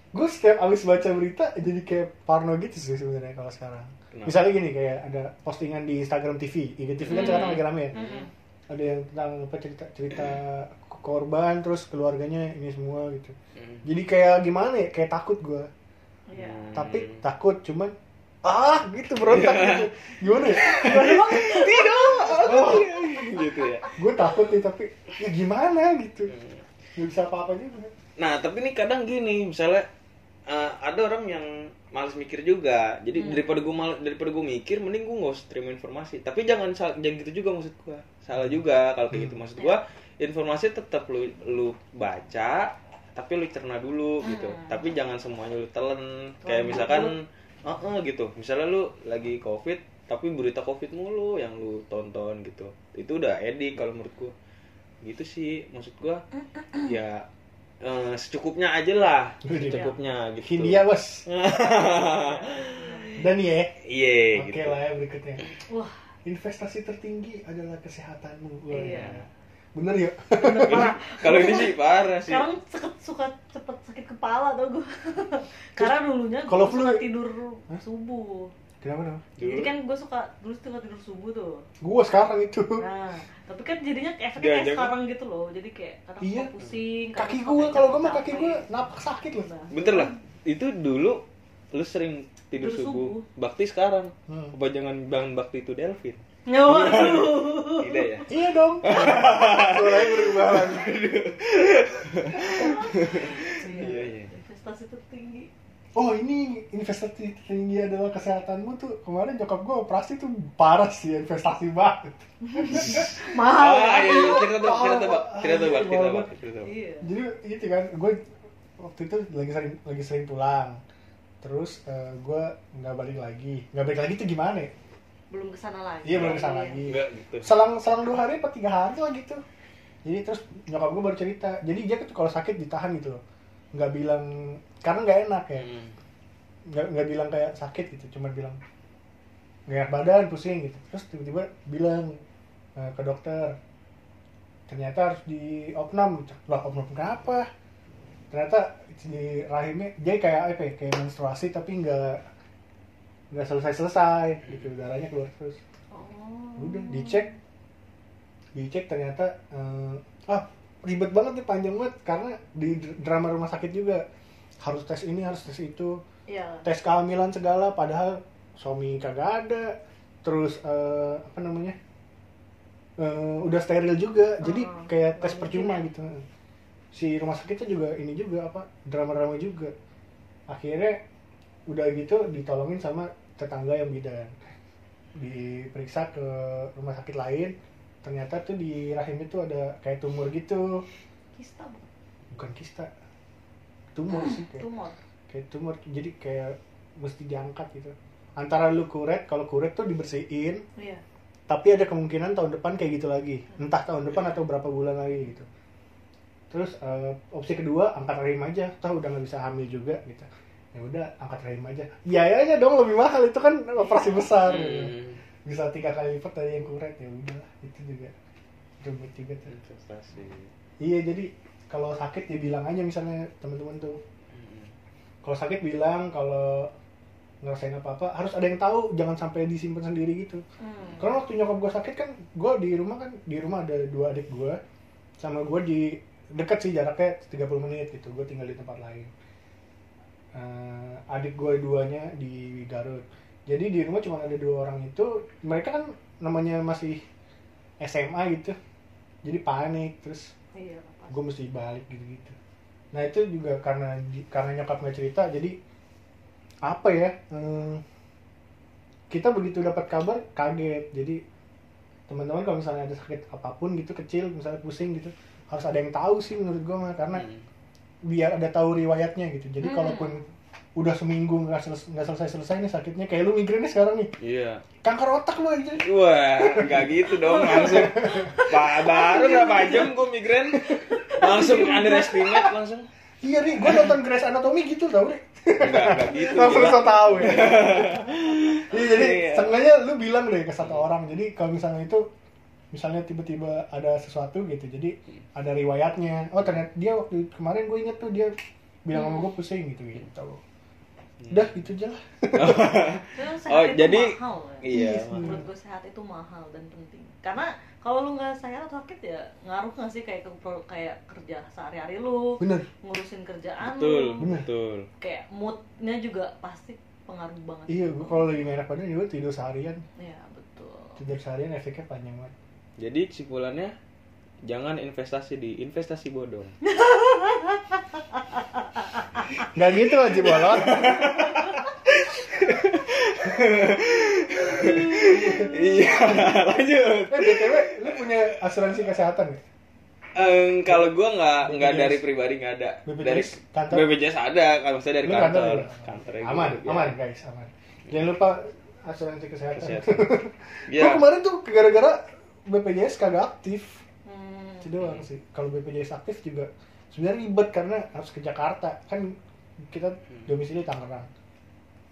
Gue setiap abis baca berita jadi kayak parno gitu sih sebenarnya kalau sekarang. Kenapa? Misalnya gini kayak ada postingan di Instagram TV, IGTV kan Hmm. sekarang lagi rame ya. Mm-mm. ada yang tentang apa cerita cerita korban terus keluarganya ini semua gitu Hmm. jadi kayak gimana ya kayak takut gue Iya. tapi takut cuman ah gitu berontak (laughs) gitu gimana ya (laughs) oh, (laughs) gitu ya gue takut nih tapi ya gimana gitu nggak bisa apa-apa juga Nah, tapi ini kadang gini, misalnya eh, ada orang yang males mikir juga. Jadi Hmm. daripada gue mal, daripada gue mikir, mending gue nggak usah terima informasi. Tapi jangan jangan gitu juga maksud gue. Salah juga kalau kayak gitu maksud gue. Informasi tetap lu lu baca, tapi lu cerna dulu gitu. Hmm. Tapi jangan semuanya lu telan. Telan Kayak misalkan, bubut. eh, eh, gitu. Misalnya lu lagi covid, tapi berita covid mulu yang lu tonton gitu. Itu udah edik kalau menurut gue. Gitu sih maksud gue. (coughs) Ya eh, secukupnya aja lah Iya. secukupnya gitu Hindia bos (laughs) dan ya iya oke gitu lah ya berikutnya Wah, investasi tertinggi adalah kesehatanmu Wah. Iya. Bener ya bener parah. (laughs) kalau ini sih parah sih Sekarang suka cepet sakit kepala tau gue. Karena dulunya gue kalau flu- suka tidur Hah? subuh. kenapa dong Jadi kan gue suka dulu suka tidur subuh tuh. gue sekarang itu Nah, tapi kan jadinya efeknya kayak sekarang gitu loh. Jadi kayak kadang Iya. suka pusing. kaki gue kalau gue mah kaki gue napak sakit loh Nah, bentar lah itu dulu lu sering tidur Tidur subuh. subuh. bakti sekarang Hmm. apa jangan bilang bakti itu Delvin Ya, waduh. tidak ya iya dong mulai berubah lagi Iya, iya. Investasi tertinggi. oh ini investasi tinggi adalah kesehatanmu tuh kemarin nyokap gue operasi tuh parah sih investasi banget (laughs) Mahal. ah iya iya. tuh Oh, cerita tuh bak cerita tuh bak cerita Bak. Iya. jadi itu kan gue waktu itu lagi sering lagi sering pulang terus gue nggak balik lagi nggak balik lagi tuh gimana ya? Belum ke sana lagi. iya belum ke sana lagi. Enggak gitu. Selang selang dua hari apa tiga hari lah gitu. Jadi terus nyokap gue baru cerita. Jadi dia tuh kalau sakit ditahan gitu loh. Nggak bilang karena nggak enak ya. Hmm. nggak nggak bilang kayak sakit gitu cuma bilang nggak enak badan pusing gitu. Terus tiba-tiba bilang eh, ke dokter ternyata harus di opnam. Lah opnam kenapa? Ternyata di rahimnya dia kayak apa ya, kayak menstruasi tapi nggak nggak selesai selesai gitu. Darahnya keluar terus. Oh. udah dicek. Dicek ternyata eh, ah ribet banget nih panjang banget. Karena di drama rumah sakit juga harus tes ini harus tes itu. Iya. tes kehamilan segala padahal suami kagak ada. Terus eh, apa namanya? Eh, udah steril juga. Jadi Hmm, kayak tes percuma gitu. Si rumah sakitnya juga ini juga apa drama-drama juga. Akhirnya udah gitu ditolongin sama tetangga yang bidan diperiksa ke rumah sakit lain ternyata tuh di rahim itu ada kayak tumor gitu. Kista bukan? bukan kista. Tumor sih kayak Tumor. kayak tumor. Jadi kayak mesti diangkat gitu. Antara lu kuret kalau kuret tuh dibersihin. Iya. tapi ada kemungkinan tahun depan kayak gitu lagi. Entah tahun depan atau berapa bulan lagi gitu. Terus eh, opsi kedua angkat rahim aja. Tahu udah nggak bisa hamil juga gitu ya udah angkat rahim aja biayanya dong lebih mahal itu kan operasi besar gitu. Hmm. bisa tiga kali lipat dari yang kuret ya udah itu juga ribet juga tuh investasi iya jadi kalau sakit ya bilang aja misalnya teman-teman tuh Hmm. kalau sakit bilang kalau ngerasain apa apa harus ada yang tahu jangan sampai disimpan sendiri gitu Hmm. karena waktu nyokap gue sakit kan gue di rumah kan di rumah ada dua adik gue sama gue di dekat sih jaraknya 30 menit gitu gue tinggal di tempat lain Eh, adik gue duanya di Garut. Jadi di rumah cuma ada dua orang itu. Mereka kan namanya masih SMA gitu. Jadi panik terus Iya. gue mesti balik gitu gitu nah itu juga karena karena nyokap nggak cerita jadi apa ya hmm, kita begitu dapat kabar kaget. Jadi teman-teman kalau misalnya ada sakit apa pun gitu kecil misalnya pusing gitu harus ada yang tahu sih menurut gue mah karena Hmm. Biar ada tahu riwayatnya gitu jadi Hmm. kalaupun udah seminggu nggak selesai nggak selesai selesai nih sakitnya kayak lu migrainnya sekarang nih iya kanker otak lu aja Wah, nggak gitu dong langsung. Pak baru berapa jam gue migrain, langsung underestimate langsung. iya nih gue nonton Grey's Anatomy gitu tau nih Enggak, enggak gitu. Langsung gila. so tahu ya. (laughs) Iya, jadi Iya. seenggaknya lu bilang deh ke satu orang. Jadi kalau misalnya itu misalnya tiba-tiba ada sesuatu gitu. Jadi ada riwayatnya. Oh, ternyata dia waktu kemarin gue inget tuh dia bilang sama gue pusing gitu gitu. Udah gitu aja lah. (laughs) Oh, itu jadi- mahal ya. iya Iya, mahal. menurut gue sehat itu mahal dan penting karena kalau lu nggak sehat atau sakit ya ngaruh nggak sih kayak ke pro- kayak kerja sehari-hari lu Bener. ngurusin kerjaan betul lu Bener. betul kayak moodnya juga pasti pengaruh banget Iya, gua kalau lagi gak enak badan juga tidur seharian. ya betul Tidur seharian efeknya panjang banget. Jadi kesimpulannya jangan investasi di investasi bodong Gak gitu Haji Bolot. iya lanjut eh, BTW, lu punya asuransi kesehatan? Em, kalau gua nggak nggak dari pribadi nggak ada BPJS dari kantor? BPJS ada kalau maksudnya dari Lu kantor kantor Aman, aman guys, aman. Jangan lupa asuransi kesehatan. Kesehatan. (laughs) Gua Iya. kemarin tuh gara-gara BPJS kagak aktif. hmm. Itu doang sih. Kalau BPJS aktif juga sebenarnya ribet karena harus ke Jakarta. Kan kita domisili Tangerang.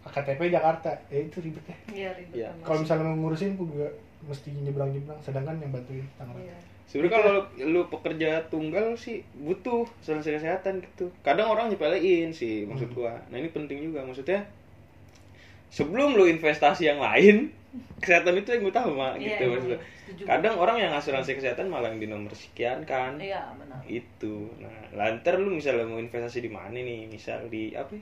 KTP Jakarta. Ya itu ribetnya. iya ribet Iya. Kalau misalnya mau ngurusin pun juga mesti nyebrang-nyebrang sedangkan yang bantuin Tangerang. Iya. Sebenarnya kalau lu pekerja tunggal sih butuh asuransi kesehatan gitu. Kadang orang nyepelein sih maksud gua. Nah ini penting juga maksudnya sebelum lu investasi yang lain kesehatan itu yang utama Iya, gitu iya, maksudnya. Kadang orang yang asuransi kesehatan malah yang di nomor sekian kan. iya benar Itu. Nah, lantar lu misalnya mau investasi di mana nih? Misal di apa?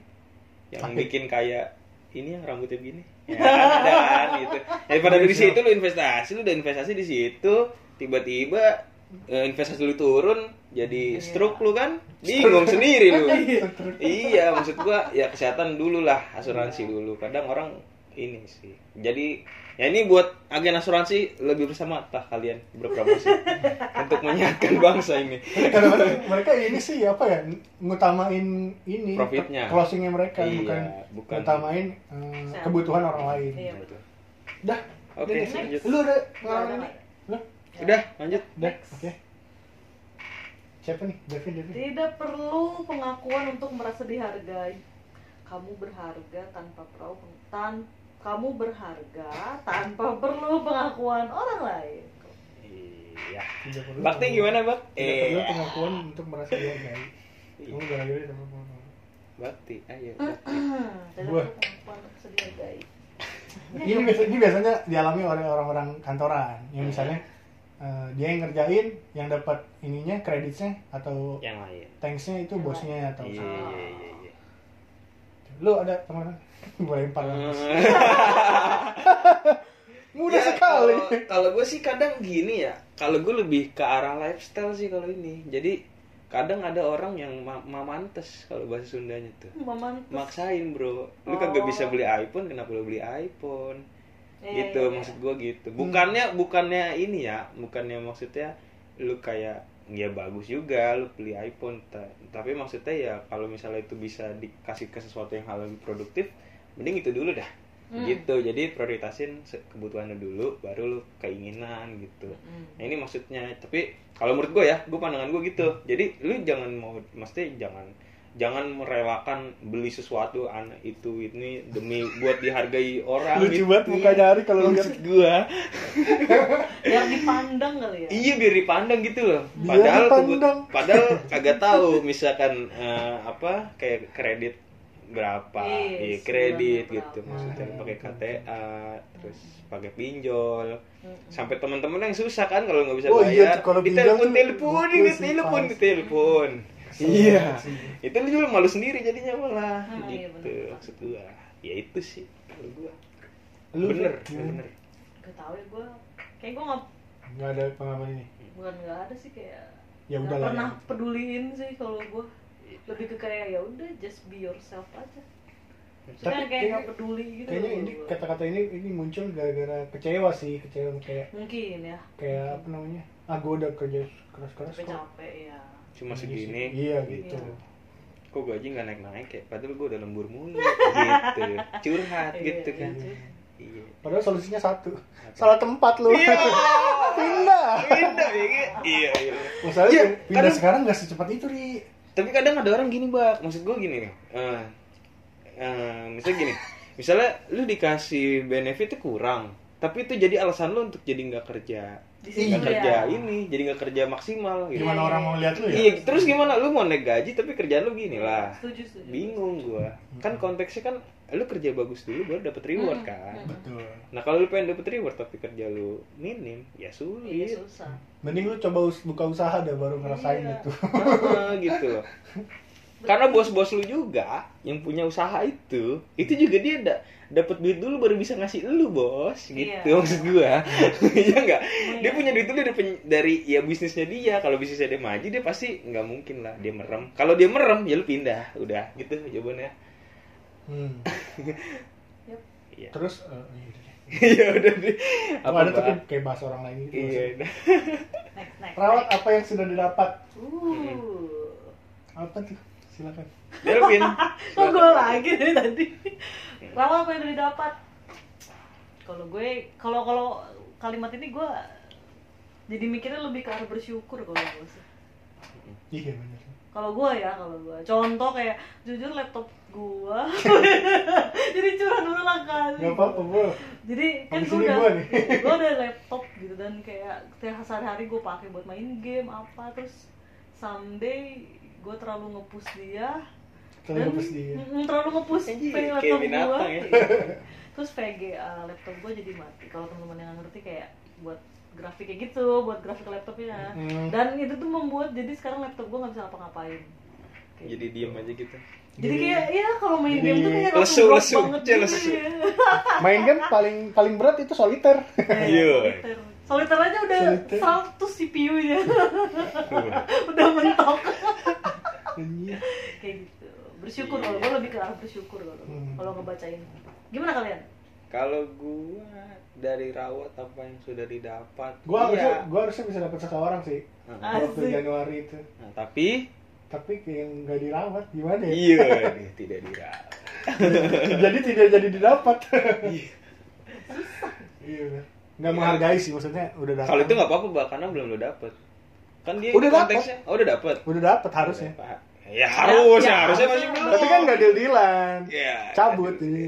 ya? Yang bikin kayak ini yang rambutnya begini. Ya kan ada kan gitu. Daripada di situ lu investasi, lu udah investasi di situ, tiba-tiba eh, investasi lu turun jadi Iya. stroke lu kan bingung sendiri lu Iya. (laughs) iya maksud gua ya kesehatan dulu lah asuransi dulu kadang orang ini sih jadi ya ini buat agen asuransi lebih bersama tah kalian berpromosi (laughs) untuk menyehatkan bangsa ini Kadang-kadang mereka ini sih apa ya ngutamain ini Profitnya. closingnya mereka Iya, bukan, bukan. ngutamain eh, kebutuhan orang lain. Iya. Dah. Oke, udah deh. lanjut. Lu ada, pengalaman nih? Lu? udah lanjut Udah. Oke. Siapa nih? Devin, Devin. Tidak perlu pengakuan untuk merasa dihargai. Kamu berharga tanpa perlu tan kamu berharga tanpa perlu pengakuan orang lain. iya Tidak perlu bakti gimana bak Tidak perlu eh pengakuan untuk merasa (laughs) dihargai. Iya. Kamu gara-gara sama mama. bakti ayo bakti. Tidak Gua. perlu pengakuan untuk bisa dihargai. (laughs) Ini biasa, ini biasanya dialami oleh orang-orang kantoran yang misalnya eh, dia yang ngerjain, yang dapat ininya kreditnya atau yang lain thanksnya itu bosnya atau iya siapa. iya iya iya Lu ada teman gue lempar Hmm. Mudah Ya, sekali. kalau- Kalau gue sih kadang gini ya. Kalau gue lebih ke arah lifestyle sih kalau ini. Jadi kadang ada orang yang ma mamantes kalau bahasa Sundanya tuh. Maman Maksain bro. Lu Oh. kagak bisa beli iPhone, kenapa lu beli iPhone? Iya, gitu iya, iya. maksud gue gitu. Bukannya bukannya ini ya, bukannya maksudnya lu kayak ya bagus juga lu beli iPhone ta- tapi maksudnya ya kalau misalnya itu bisa dikasih ke sesuatu yang hal lebih produktif mending itu dulu dah Hmm. gitu jadi prioritasin kebutuhan lu dulu baru lu keinginan gitu Hmm. nah ini maksudnya tapi kalau menurut gue ya gue pandangan gue gitu jadi lu jangan mau mesti jangan jangan merelakan beli sesuatu an itu ini demi buat dihargai orang Lucu gitu. banget mukanya Ari kalau lihat. gue Biar dipandang kali ya. iya biar dipandang gitu loh Biar padahal dipandang. padahal kagak tahu misalkan eh, apa kayak kredit berapa Iya, iya kredit sebulan gitu berapa. maksudnya Hmm. pakai KTA terus pakai pinjol Hmm. sampai teman-teman yang susah kan kalau nggak bisa Oh iya, bayar kalau pinjol ditelepon telepon gokil ini sih, telepon parah. telepon Kesel iya itu lu juga malu sendiri jadinya malah Hmm, iya, gitu bener. maksud gua ya itu sih kalau gua Lu bener ya bener Gak tau ya gue. Kayak gue nggak Nggak ada pengalaman ini. bukan nggak ada sih kayak. Ya udah lah. pernah ya. peduliin sih kalau gue. Lebih ke kayak ya udah just be yourself aja. Tapi Kayak nggak peduli gitu. Kayaknya ini kata-kata ini ini muncul gara-gara kecewa sih, kecewa kayak mungkin ya. kayak apa namanya? Ah, gue udah kerja keras-keras kok. Capek-capek ya. cuma Ini segini sih. Iya gitu. Iya. kok gaji nggak naik naik ya padahal gue udah lembur mulu gitu curhat Iya, gitu kan iya. iya Padahal solusinya satu. Salah tempat lu. Iya. Pindah. Pindah ya gitu. iya iya Masalahnya Iya, pindah kadang- sekarang nggak secepat itu, Ri. Tapi kadang ada orang gini bak maksud gue gini nih. Eh eh, misalnya gini. (laughs) Misalnya lu dikasih benefitnya kurang tapi itu jadi alasan lu untuk jadi nggak kerja. Iya. nggak kerja ya. ini jadi nggak kerja maksimal gitu. Gimana orang mau lihat lu ya? iya terus gimana? Lu mau naik gaji tapi kerjaan lu gini lah. Setuju, setuju. bingung gua. Kan konteksnya kan lu kerja bagus dulu baru dapet reward Hmm, kan hmm. Betul. nah kalau lu pengen dapet reward tapi kerja lu minim ya Iya, sulit susah. Mending lu coba us- buka usaha dah baru ngerasain Iya. itu. (laughs) Ah, gitu loh karena bos-bos lu juga yang punya usaha itu itu juga dia da dapat duit dulu baru bisa ngasih lu bos gitu Iya. maksud gua iya enggak dia Iya. punya duit dulu dari, dari ya bisnisnya dia kalau bisnisnya dia maju dia pasti nggak mungkin lah dia merem kalau dia merem ya lu pindah udah gitu jawabannya Hmm. (laughs) Yap. iya Terus eh, iya deh. ya udah deh (laughs) Oh, ada tapi Mbak? kayak bahas orang lain gitu. iya. (laughs) Next, next. Rawat next. apa yang sudah didapat? Uh. Apa tuh? Silakan. Delvin Kok gue lagi dari tadi? Rawat apa yang udah didapat? Kalau gue, kalau kalau kalimat ini gue jadi mikirnya lebih ke arah bersyukur kalau gue sih. Iya benar. Kalau gue ya, kalau gue. Contoh kayak jujur laptop gue. (laughs) jadi curhat dulu lah kan. Gak apa-apa bro. Jadi kan ini udah, gua nih. (laughs) udah laptop gitu dan kayak tiap sehari-hari gue pakai buat main game apa terus someday gue terlalu ngepush dia Terlalu ngepush dia. Terlalu kayak laptop binatang gue ya. (laughs) terus VGA laptop gue jadi mati kalau teman-teman yang nggak ngerti kayak buat grafik kayak gitu buat grafik laptopnya Hmm. dan itu tuh membuat jadi sekarang laptop gue nggak bisa ngapa-ngapain jadi diem aja gitu jadi kayak ya kalau main Jadi game tuh kayak lesu, lesu, banget aja gitu lesu. ya. (laughs) Main game paling paling berat itu soliter. Iya. soliter. Soliter aja udah Soliter. 100 CPU-nya. (laughs) udah mentok. Iya. Kayak gitu. Bersyukur Iya. kalau gue lebih ke arah bersyukur kalau Hmm. kalau ngebacain. Gimana kalian? Kalau gua dari rawat apa yang sudah didapat, Gua harusnya iya. gua harusnya bisa dapat seseorang sih. Waktu. Januari itu. nah, tapi Tapi kayak nggak dirawat gimana ya? iya (laughs) tidak dirawat. jadi tidak jadi didapat. (laughs) iya benar. Nggak menghargai sih maksudnya udah dapat. Kalau itu nggak apa-apa, Mbak, karena belum lo dapet. Kan dia Udah konteksnya, oh udah dapet. udah dapat harusnya. Udah, Pak. Ya harus, ya, ya, harusnya masih harusnya. belum. Tapi kan nggak deal-dealan. Iya. Cabut aduh. ini.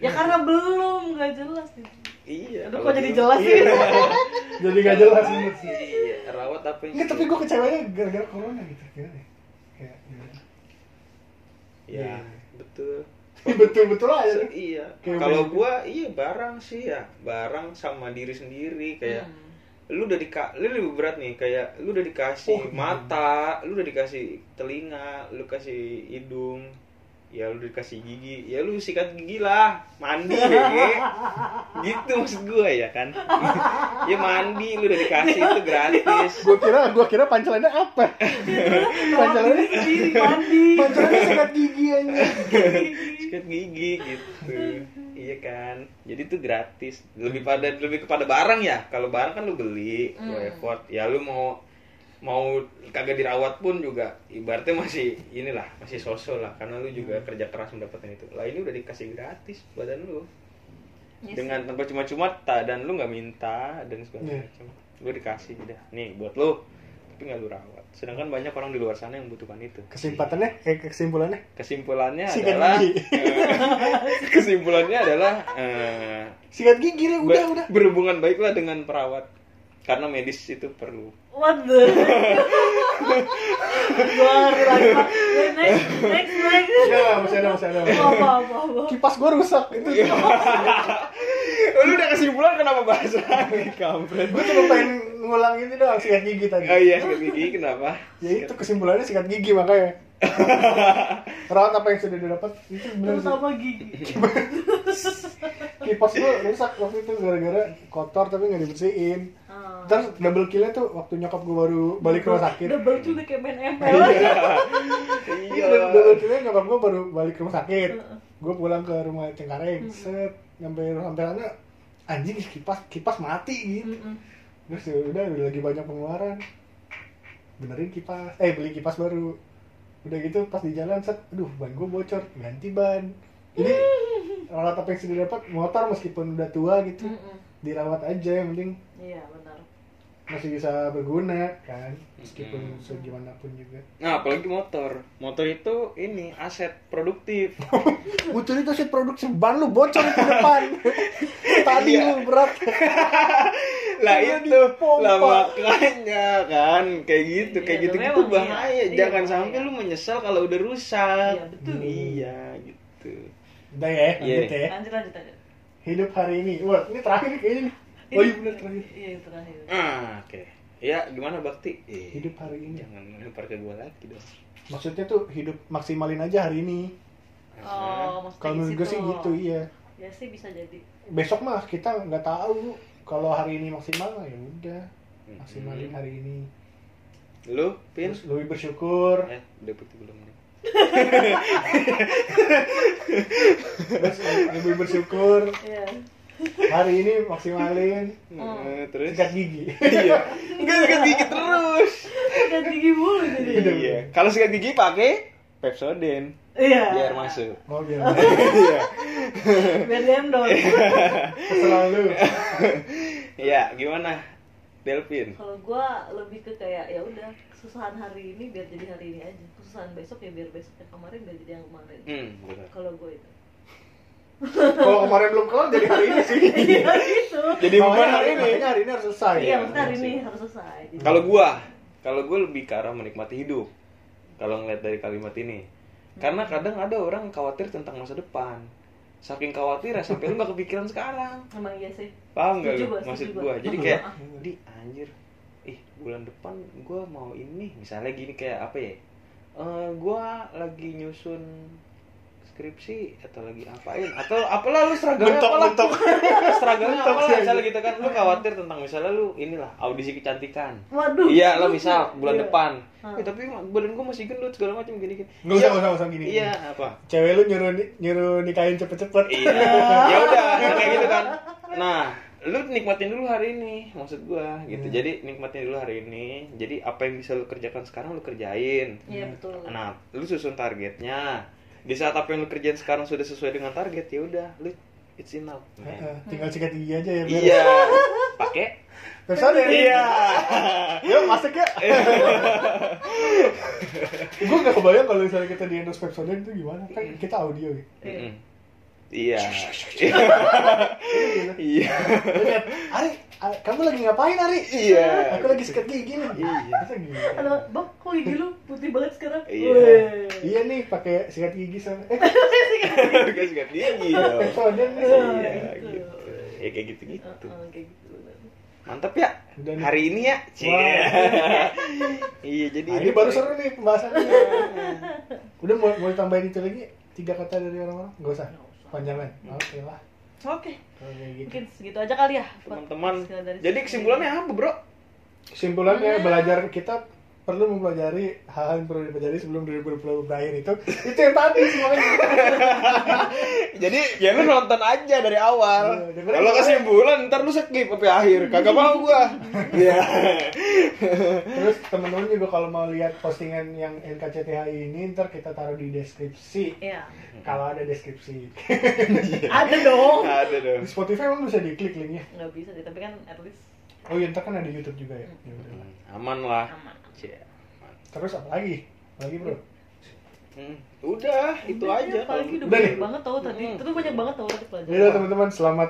Ya karena belum nggak jelas gitu. Iya. Aduh kok jadi belum- jelas sih? Iya. (laughs) Jadi nggak jelas ini. Iya, rawat apa yang Enggak, tapi gue kecewanya gara-gara corona gitu. Gimana ya? Kayak, gimana? Ya, Iya. betul. (laughs) Betul-betul aja. Se- iya. Kalau gua iya barang sih ya, barang sama diri sendiri kayak Hmm. lu udah dika lu lebih berat nih kayak lu udah dikasih Oh, iya. mata, lu udah dikasih telinga, lu kasih hidung, ya lu dikasih gigi, ya lu sikat gigi lah, mandi ya, (laughs) gitu maksud gua ya kan, (laughs) ya mandi lu udah dikasih itu gratis, Gue kira, gue kira pancelannya apa? (laughs) pancelannya, mandi. pancelannya sikat gigi aja. sikat gigi gitu, iya kan, jadi itu gratis, lebih pada lebih kepada barang ya, kalau barang kan lu beli, lu Hmm. effort, ya lu mau mau kagak dirawat pun juga ibaratnya masih inilah masih sosok lah karena lu juga kerja keras mendapatkan itu. Lah ini udah dikasih gratis badan lu. Yes. dengan tanpa cuma-cuma tak dan lu nggak minta dan segala Iya. macam. Gue dikasih udah. Nih buat lu. Tapi nggak lu rawat. Sedangkan banyak orang di luar sana yang membutuhkan itu. Kesimpulannya, eh kesimpulannya, kesimpulannya Sikat adalah gigi. (laughs) kesimpulannya adalah eh, sikat gigi deh, udah, udah. berhubungan baiklah dengan perawat karena medis itu perlu What (laughs) the? Gua ngerti lagi. Next, next, next. Enggak, masih ada, masih ada. Apa, apa, apa. Kipas gue rusak, itu (laughs) lu udah kesimpulan kenapa bahas lagi kampret Gue cuma pengen ngulang ini doang, sikat gigi tadi. oh iya sikat gigi kenapa Ya itu kesimpulannya sikat gigi makanya. (laughs) Rawat apa yang sudah didapat itu benar sih. Terutama gigi. Kipas gue rusak waktu itu gara-gara kotor tapi nggak dibersihin. Ah. Terus double killnya tuh waktu nyokap gue (laughs) baru balik ke rumah sakit. Double juga kayak main ML. iya Iya, double killnya nyokap gue baru balik ke rumah sakit. Gue pulang ke rumah Cengkareng, set sampai sampai sana anjing kipas kipas mati gitu. Terus ya udah lagi banyak pengeluaran. Benerin kipas, eh beli kipas baru. Udah gitu pas di jalan set, aduh ban gue bocor, ganti ban. Jadi (laughs) alat apa yang sudah dapat motor meskipun udah tua gitu Mm-mm. Dirawat aja yang penting Iya benar. masih bisa berguna kan meskipun Mm-mm. segimanapun juga. nah apalagi motor motor itu ini aset produktif (laughs) Motor itu sih produksi ban lu bocor ke depan. (laughs) tadi Iya. lu berat. (laughs) lah Udah itu lah makanya kan kayak gitu kayak Iya, gitu gitu iya. bahaya Iya, jangan bahaya. sampai lu menyesal kalau udah rusak Iya, betul. iya gitu Udah ya, Iya. lanjut ya. Lanjut lanjut lanjut. Hidup hari ini. Wah, ini terakhir nih kayaknya nih. Oh iya benar terakhir. Iya terakhir. ah oke ya gimana bakti Eh, Hidup hari ini. jangan lempar ke gua lagi dong Maksudnya tuh hidup maksimalin aja hari ini. Oh, maksudnya Kalau menurut gue sih gitu, iya. Ya sih bisa jadi. Besok mah kita nggak tahu kalau hari ini maksimal ya udah Mm-mm. maksimalin hari ini. lu pin Terus lebih bersyukur, eh udah putih belum lebih bersyukur Iya. hari ini maksimalin Oh. Eh, terus sikat gigi. iya (laughs) enggak sikat gigi terus Ganti gigi mulu jadi. iya kalau sikat gigi pakai Pepsodent Iya. biar masuk Oh iya. iya Biar (laughs) dendol. (laughs) Terserah lu. Iya, gimana Delvin Kalau gua lebih ke kayak ya udah kesusahan hari ini biar jadi hari ini aja. Kesusahan besok ya biar besok yang kemarin biar jadi yang kemarin. hmm benar. Kalau gue itu. Kalau kemarin belum kelar jadi hari ini sih. (laughs) Iya gitu. jadi bukan hari ini makanya hari ini harus selesai. Iya, maksudnya hari ini harus selesai. Kalau gua kalau gua lebih ke arah menikmati hidup kalau ngeliat dari kalimat ini karena kadang ada orang khawatir tentang masa depan saking khawatir sampai lu gak kepikiran sekarang. Emang iya sih. paham gak lu? maksud gua. jadi kayak di anjir. Ih bulan depan gua mau ini. Misalnya gini kayak apa ya? Eh gua lagi nyusun skripsi atau lagi apain atau apalah lu seragamnya Bentok, apalah? bentok. (laughs) seragamnya Bentok apalah misalnya gitu kan lu khawatir tentang misalnya lu inilah audisi kecantikan. Waduh. iya lo misal bulan Iya. depan. Eh, tapi badan gua masih gendut segala macam gini gini Nggak usah, nggak usah, nggak usah gini. iya apa? Cewek lu nyuruh nyuruh nikahin cepet-cepet. iya. (laughs) Ya udah kayak gitu kan. Nah lu nikmatin dulu hari ini maksud gua gitu. Hmm. jadi nikmatin dulu hari ini. Jadi apa yang bisa lu kerjakan sekarang lu kerjain. Iya betul. nah lu susun targetnya di saat apa yang lu kerjain sekarang sudah sesuai dengan target ya udah lu it's enough. Heeh, Tinggal sikat gigi aja ya. biar- iya (laughs) pakai ya. iya (laughs) Yuk masuk ya. (laughs) gue gak kebayang kalau misalnya kita di endorse Pepsodent itu gimana kan kita audio ya. Mm-mm. Iya iya Lu lihat, Ari, kamu lagi ngapain Ari? Iya. Aku lagi sikat gigi nih. Iya. Halo, Bang, kok gigi lu putih banget sekarang? Iya. Iya nih pakai sikat gigi sama (laughs) eh Gak sikat gigi nih. Iya, gitu. gitu. Ya kayak gitu-gitu. Kayak gitu. Mantap ya. Hari ini ya. Iya, jadi ini baru seru nih pembahasannya. (laughs) Udah mau mau tambahin itu lagi tiga kata dari orang-orang? Gak usah. Panjangan. Oke lah. Oke, kayak gitu. mungkin segitu aja kali ya. teman-teman. Jadi kesimpulannya apa, Bro? Kesimpulannya belajar kita perlu mempelajari hal-hal yang perlu dipelajari sebelum 2020 berakhir itu itu yang tadi semuanya (laughs) Jadi ya lu nonton aja dari awal. Iya, dengerin Kalau kesimpulan ntar lu skip sampai akhir. Kagak mau gua. (laughs) Iya. terus temen-temen juga kalau mau lihat postingan yang NKCTHI ini ntar kita taruh di deskripsi Iya. kalau ada deskripsi Ada dong. Ada dong. di Spotify emang bisa diklik linknya Nggak bisa sih, tapi kan at least oh iya ntar kan ada YouTube juga ya, ya udah lah. Aman lah. aman. Cie. terus apa lagi lagi bro Hmm, Udah, itu Udah, aja. ya, Apalagi udah Udah banyak nih. banget tau tadi. Mm. Terus banyak banget tau tadi pelajaran. ya udah teman-teman selamat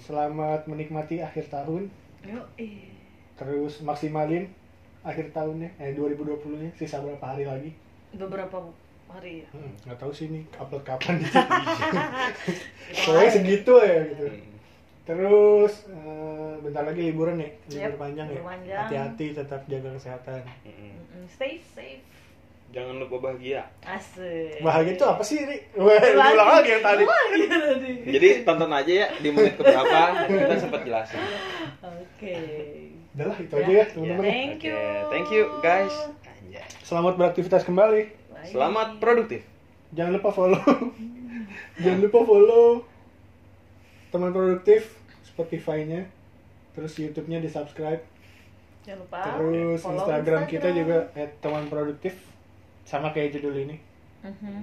selamat menikmati akhir tahun Yo, eh. terus maksimalin akhir tahunnya eh 2020 nya sisa berapa hari lagi Beberapa hari ya. hmm, nggak tahu sih nih upload kapan gitu soalnya segitu ya gitu Hmm. Terus eh, bentar lagi liburan nih, libur Yep, panjang ya. panjang. Hati-hati tetap jaga kesehatan. Mm-mm, Stay safe. Jangan lupa bahagia. Asik. Bahagia itu apa sih, Ri? (laughs) Wah, ulang lagi yang (laughs) tadi. Jadi tonton aja ya di menit keberapa kita sempat jelasin. Oke. Udah lah, itu Ya. aja ya, teman-teman. Thank you. Thank you guys. Anjay. Selamat beraktivitas kembali. Bye. Selamat produktif. Jangan lupa follow. (laughs) Jangan lupa follow teman produktif Spotify-nya. Terus YouTube-nya di-subscribe. Jangan lupa. Terus follow Instagram, kita juga @teman produktif sama kayak judul ini. Mhm.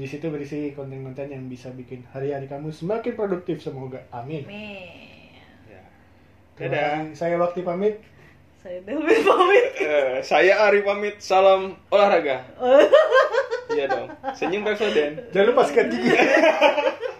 Di situ berisi konten-konten yang bisa bikin hari-hari kamu semakin produktif semoga. Amin. Amin. Ya. Dadah. Saya Wakti pamit. Saya Dewi pamit. (laughs) Eh, saya Ari pamit. Salam olahraga. (laughs) Iya dong. Senyum Pepsodent. Jangan lupa sikat gigi. (laughs)